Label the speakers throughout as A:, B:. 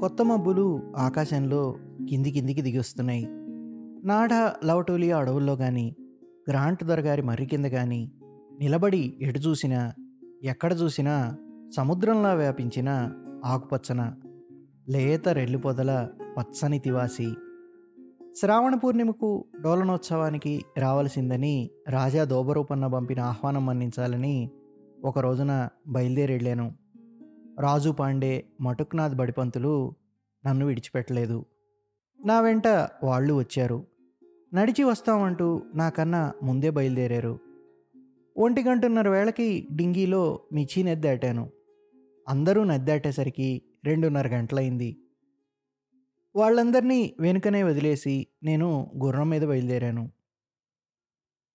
A: కొత్త మబ్బులు ఆకాశంలో కింది కిందికి దిగొస్తున్నాయి నాడ లవటోలియా అడవుల్లో కానీ గ్రాంట్ దొరగారి మర్రి కింద కానీ నిలబడి ఎటు చూసినా ఎక్కడ చూసినా సముద్రంలా వ్యాపించిన ఆకుపచ్చన లేత రెల్లిపొదల పచ్చని తివాసి. శ్రావణ పూర్ణిమకు డోలనోత్సవానికి రావలసిందని రాజా దోబరూపన్న పంపిన ఆహ్వానం మన్నించాలని ఒక రోజున బయలుదేరెళ్ళాను. రాజు పాండే మటుక్నాథ్ బడిపంతులు నన్ను విడిచిపెట్టలేదు. నా వెంట వాళ్ళు వచ్చారు. నడిచి వస్తామంటూ నాకన్నా ముందే బయలుదేరారు. ఒంటి గంటన్నర వేళకి డింగీలో మిచి నద్దాటాను అందరూ నద్దాటేసరికి రెండున్నర గంటలైంది వాళ్ళందరినీ వెనుకనే వదిలేసి నేను గుర్రం మీద బయలుదేరాను.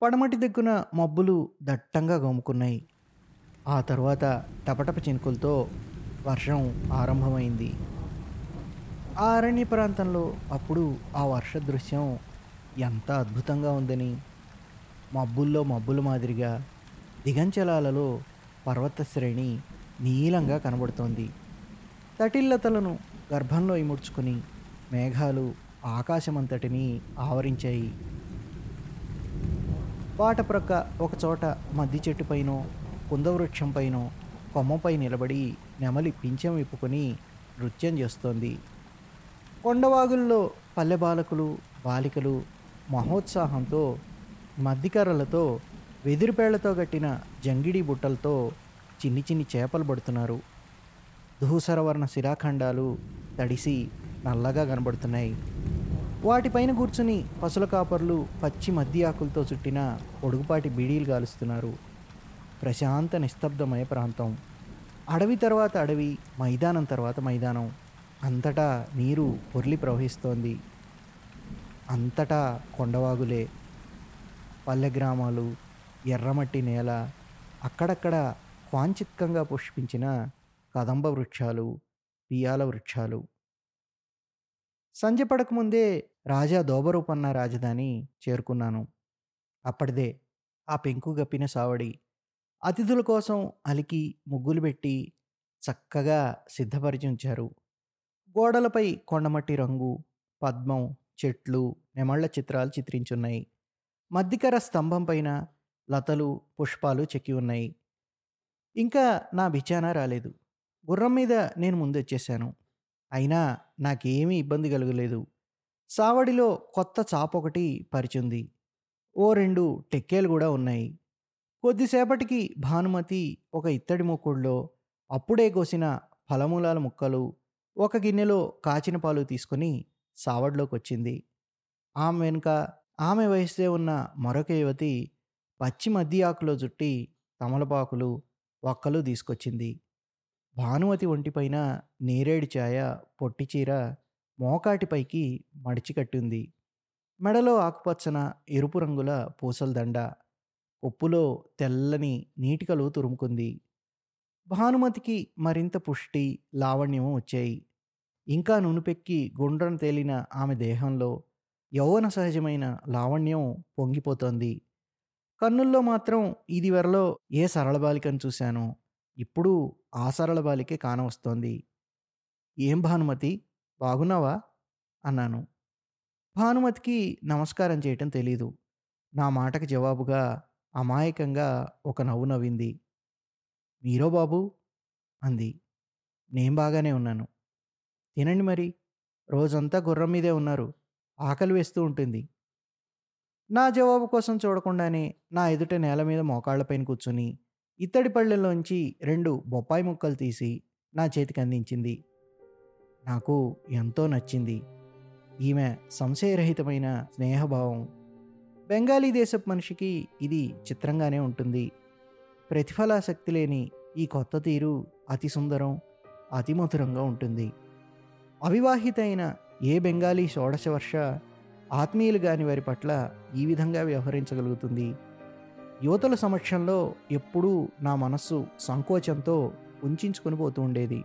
A: పడమటి దిక్కున మబ్బులు దట్టంగా గమ్ముకున్నాయి ఆ తర్వాత టపటప చినుకులతో వర్షం ఆరంభమైంది. ఆ అరణ్య ప్రాంతంలో అప్పుడు ఆ వర్ష దృశ్యం ఎంత అద్భుతంగా ఉందని. మబ్బుల్లో మబ్బుల మాదిరిగా దిగంచలాలలో పర్వత శ్రేణి నీలంగా కనబడుతోంది. తటిల్లతలను గర్భంలో ఇముడ్చుకుని మేఘాలు ఆకాశమంతటిని ఆవరించాయి. బాట ప్రక్క ఒకచోట మద్ది చెట్టుపైనో కుందవృక్షంపైనో కొమ్మపై నిలబడి నెమలి పింఛం విప్పుకొని నృత్యం చేస్తోంది. కొండవాగుల్లో పల్లె బాలకులు బాలికలు మహోత్సాహంతో మద్దికర్రలతో వెదిరిపేళ్ళతో కట్టిన జంగిడి బుట్టలతో చిన్ని చిన్ని చేపలు పడుతున్నారు. ధూసరవర్ణ శిరాఖండాలు తడిసి నల్లగా కనబడుతున్నాయి. వాటిపైన కూర్చుని పసుల కాపర్లు పచ్చి మద్ది ఆకులతో చుట్టిన పొడుగుపాటి బీడీలు గాలుస్తున్నారు. ప్రశాంత నిస్తబ్దమయ ప్రాంతం. అడవి తర్వాత అడవి మైదానం తర్వాత మైదానం. అంతటా నీరు పొర్లి ప్రవహిస్తోంది. అంతటా కొండవాగులే. పల్లె గ్రామాలు ఎర్రమట్టి నేల అక్కడక్కడ క్వాంచిత్కంగా పుష్పించిన కదంబ వృక్షాలు పియాల వృక్షాలు. సంజపడకముందే రాజా దోబరూపన్న రాజధాని చేరుకున్నాను. అప్పటిదే ఆ పెంకు గప్పిన సావడి అతిథుల కోసం అలికి ముగ్గులు పెట్టి చక్కగా సిద్ధపరిచి ఉంచారు గోడలపై కొండమట్టి రంగు పద్మం చెట్లు నెమళ్ళ చిత్రాలు చిత్రించున్నాయి. మధ్యకర స్తంభం పైన లతలు పుష్పాలు చెక్కి ఉన్నాయి. ఇంకా నా బిచానా రాలేదు. గుర్రం మీద నేను ముందు వచ్చేసాను అయినా నాకేమీ ఇబ్బంది కలగలేదు. సావడిలో కొత్త చాప ఒకటి పరిచుంది. ఓ రెండు టెక్కేలు కూడా ఉన్నాయి. కొద్దిసేపటికి భానుమతి ఒక ఇత్తడి మొక్కుడులో అప్పుడే కోసిన ఫలమూలాల ముక్కలు ఒక గిన్నెలో కాచిన పాలు తీసుకొని సావడ్లోకి వచ్చింది ఆమె వెనుక ఆమె వయస్సే ఉన్న మరొక యువతి పచ్చి మద్ది ఆకులో జుట్టి తమలపాకులు ఒక్కలు తీసుకొచ్చింది. భానుమతి ఒంటిపైన నేరేడు ఛాయ పొట్టి చీర మోకాటిపైకి మడిచి కట్టింది. మెడలో ఆకుపచ్చన ఎరుపు రంగుల పూసల దండ. ఉప్పులో తెల్లని నీటికలు తురుముకుంది. భానుమతికి మరింత పుష్టి లావణ్యం వచ్చాయి. ఇంకా నునుపెక్కి గుండ్రను తేలిన ఆమె దేహంలో యౌవన సహజమైన లావణ్యం పొంగిపోతోంది. కన్నుల్లో మాత్రం ఇది వరలో ఏ సరళ బాలికను చూశానో? ఇప్పుడు ఆ సరళ బాలికే కానవస్తోంది ఏం భానుమతి? బాగున్నావా? అన్నాను. భానుమతికి నమస్కారం చేయటం తెలీదు. నా మాటకు జవాబుగా అమాయకంగా ఒక నవ్వు నవ్వింది. మీరో బాబు అంది. నేను బాగానే ఉన్నాను. తినండి మరి. రోజంతా గుర్రం మీదే ఉన్నారు. ఆకలి వేస్తూ ఉంటుంది. నా జవాబు కోసం చూడకుండానే నా ఎదుట నేల మీద మోకాళ్ళపైన కూర్చుని ఇత్తడి పళ్ళెల్లోంచి రెండు బొప్పాయి ముక్కలు తీసి నా చేతికి అందించింది. నాకు ఎంతో నచ్చింది. ఈమె సంశయరహితమైన స్నేహభావం బెంగాలీ దేశపు మనిషికి ఇది చిత్రంగానే ఉంటుంది. ప్రతిఫలాసక్తి లేని ఈ కొత్త తీరు అతి సుందరం అతి మధురంగా ఉంటుంది. అవివాహితైన ఏ బెంగాలీ షోడశ వర్ష ఆత్మీయులు కాని వారి పట్ల ఈ విధంగా వ్యవహరించగలుగుతుంది. యువతల సమక్షంలో ఎప్పుడూ నా మనస్సు సంకోచంతో ఉంచుకొని పోతూ ఉండేది.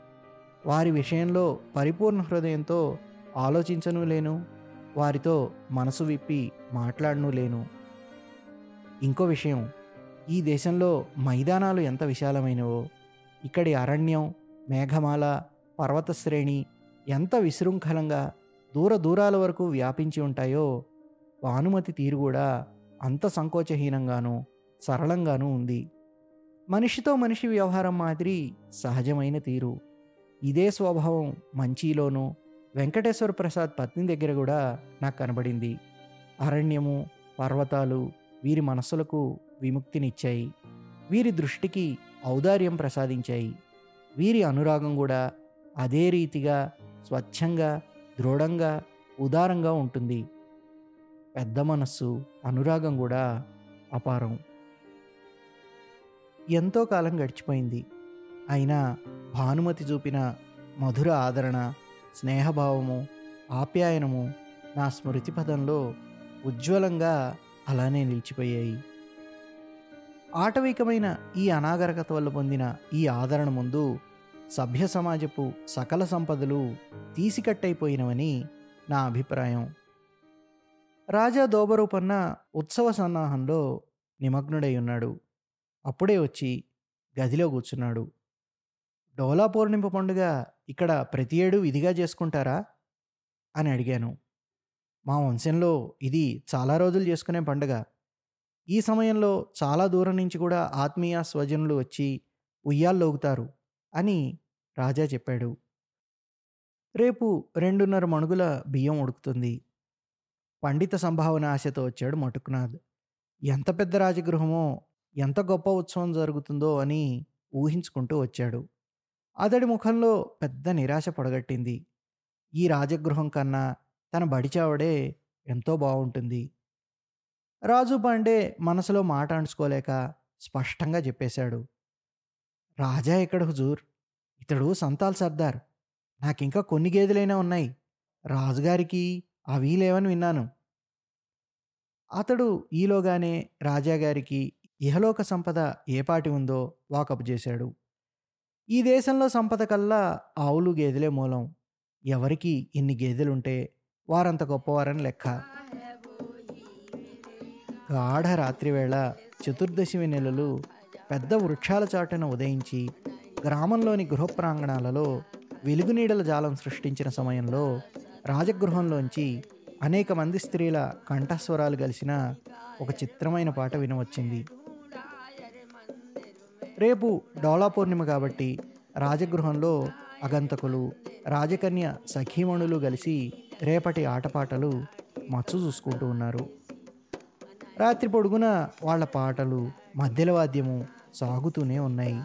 A: వారి విషయంలో పరిపూర్ణ హృదయంతో ఆలోచించను లేను వారితో మనసు విప్పి మాట్లాడను లేను. ఇంకో విషయం ఈ దేశంలో మైదానాలు ఎంత విశాలమైనవో ఇక్కడి అరణ్యం మేఘమాల పర్వత శ్రేణి ఎంత విశృంఖలంగా దూర దూరాల వరకు వ్యాపించి ఉంటాయో భానుమతి తీరు కూడా అంత సంకోచహీనంగానూ సరళంగానూ ఉంది. మనిషితో మనిషి వ్యవహారం మాదిరి సహజమైన తీరు. ఇదే స్వభావం మంచిలోనూ వెంకటేశ్వర ప్రసాద్ పత్ని దగ్గర కూడా నాకు కనబడింది. అరణ్యము పర్వతాలు వీరి మనస్సులకు విముక్తినిచ్చాయి. వీరి దృష్టికి ఔదార్యం ప్రసాదించాయి. వీరి అనురాగం కూడా అదే రీతిగా స్వచ్ఛంగా దృఢంగా ఉదారంగా ఉంటుంది. పెద్ద మనస్సు అనురాగం కూడా అపారం. ఎంతో కాలం గడిచిపోయింది. అయినా భానుమతి చూపిన మధుర ఆదరణ స్నేహభావము ఆప్యాయనము నా స్మృతి పదంలో ఉజ్వలంగా అలానే నిలిచిపోయాయి. ఆటవికమైన ఈ అనాగరికత వల్ల పొందిన ఈ ఆదరణ ముందు సభ్య సమాజపు సకల సంపదలు తీసికట్టయిపోయినవని నా అభిప్రాయం. రాజా దోబరూపన్న ఉత్సవ సన్నాహంలో నిమగ్నుడై ఉన్నాడు. అప్పుడే వచ్చి గదిలో కూర్చున్నాడు. డోలా పౌర్ణిమ పండుగ ఇక్కడ ప్రతి ఏడు ఇదిగా చేసుకుంటారా? అని అడిగాను. మా వంశంలో ఇది చాలా రోజులు చేసుకునే పండుగ. ఈ సమయంలో చాలా దూరం నుంచి కూడా ఆత్మీయ స్వజనులు వచ్చి ఉయ్యాల్లోగుతారు అని రాజా చెప్పాడు. రేపు రెండున్నర మణుగుల బియ్యం ఉడుకుతుంది. పండిత సంభావన ఆశతో వచ్చాడు మటుకునాథ్ ఎంత పెద్ద రాజగృహమో ఎంత గొప్ప ఉత్సవం జరుగుతుందో అని ఊహించుకుంటూ వచ్చాడు. అతడి ముఖంలో పెద్ద నిరాశ పొడగట్టింది. ఈ రాజగృహం కన్నా తన బడిచావడే ఎంతో బాగుంటుంది రాజు పాండే మనసులో మాట అణుచుకోలేక స్పష్టంగా చెప్పేశాడు. రాజా ఎక్కడ హుజూర్? ఇతడు సంతాల్ సర్దార్. నాకింకా కొన్ని గేదెలైనా ఉన్నాయి. రాజుగారికి అవి లేవని విన్నాను. అతడు ఈలోగానే రాజాగారికి ఇహలోక సంపద ఏపాటి ఉందో వాకప్ చేశాడు. ఈ దేశంలో సంపద కల్లా ఆవులు గేదెలే మూలం. ఎవరికి ఇన్ని గేదెలుంటే వారంత గొప్పవారని లెక్క. గాఢ రాత్రివేళ చతుర్దశి నెలలు పెద్ద వృక్షాల చాటున ఉదయించి గ్రామంలోని గృహ ప్రాంగణాలలో వెలుగునీడల జాలం సృష్టించిన సమయంలో రాజగృహంలోంచి అనేక మంది స్త్రీల కంఠస్వరాలు కలిసిన ఒక చిత్రమైన పాట వినవచ్చింది. రేపు డోలా పౌర్ణిమ కాబట్టి రాజగృహంలో అగంతకులు రాజకన్య సఖీమణులు కలిసి రేపటి ఆటపాటలు మచ్చు చూసుకుంటూ ఉన్నారు. రాత్రి పొడుగున వాళ్ళ పాటలు మధ్యల వాద్యము సాగుతూనే ఉన్నాయి.